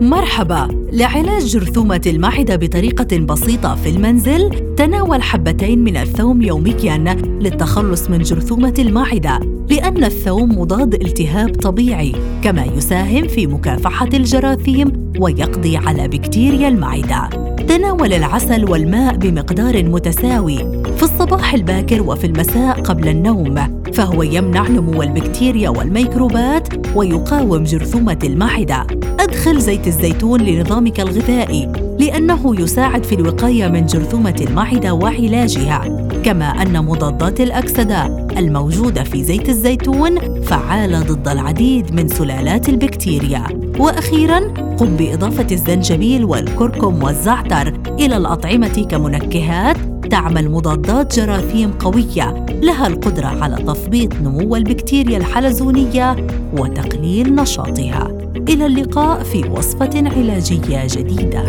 مرحبا. لعلاج جرثومة المعدة بطريقة بسيطة في المنزل تناول حبتين من الثوم يومياً للتخلص من جرثومة المعدة لأن الثوم مضاد التهاب طبيعي كما يساهم في مكافحة الجراثيم ويقضي على بكتيريا المعدة تناول العسل والماء بمقدار متساوي في الصباح الباكر وفي المساء قبل النوم فهو يمنع نمو البكتيريا والميكروبات ويقاوم جرثومة المعدة أدخل زيت الزيتون لنظامك الغذائي لأنه يساعد في الوقاية من جرثومة المعدة وعلاجها كما أن مضادات الأكسدة الموجودة في زيت الزيتون فعالة ضد العديد من سلالات البكتيريا. وأخيراً قم بإضافة الزنجبيل والكركم والزعتر إلى الأطعمة كمنكهات تعمل مضادات جراثيم قوية لها القدرة على تثبيط نمو البكتيريا الحلزونية وتقليل نشاطها. إلى اللقاء في وصفة علاجية جديدة.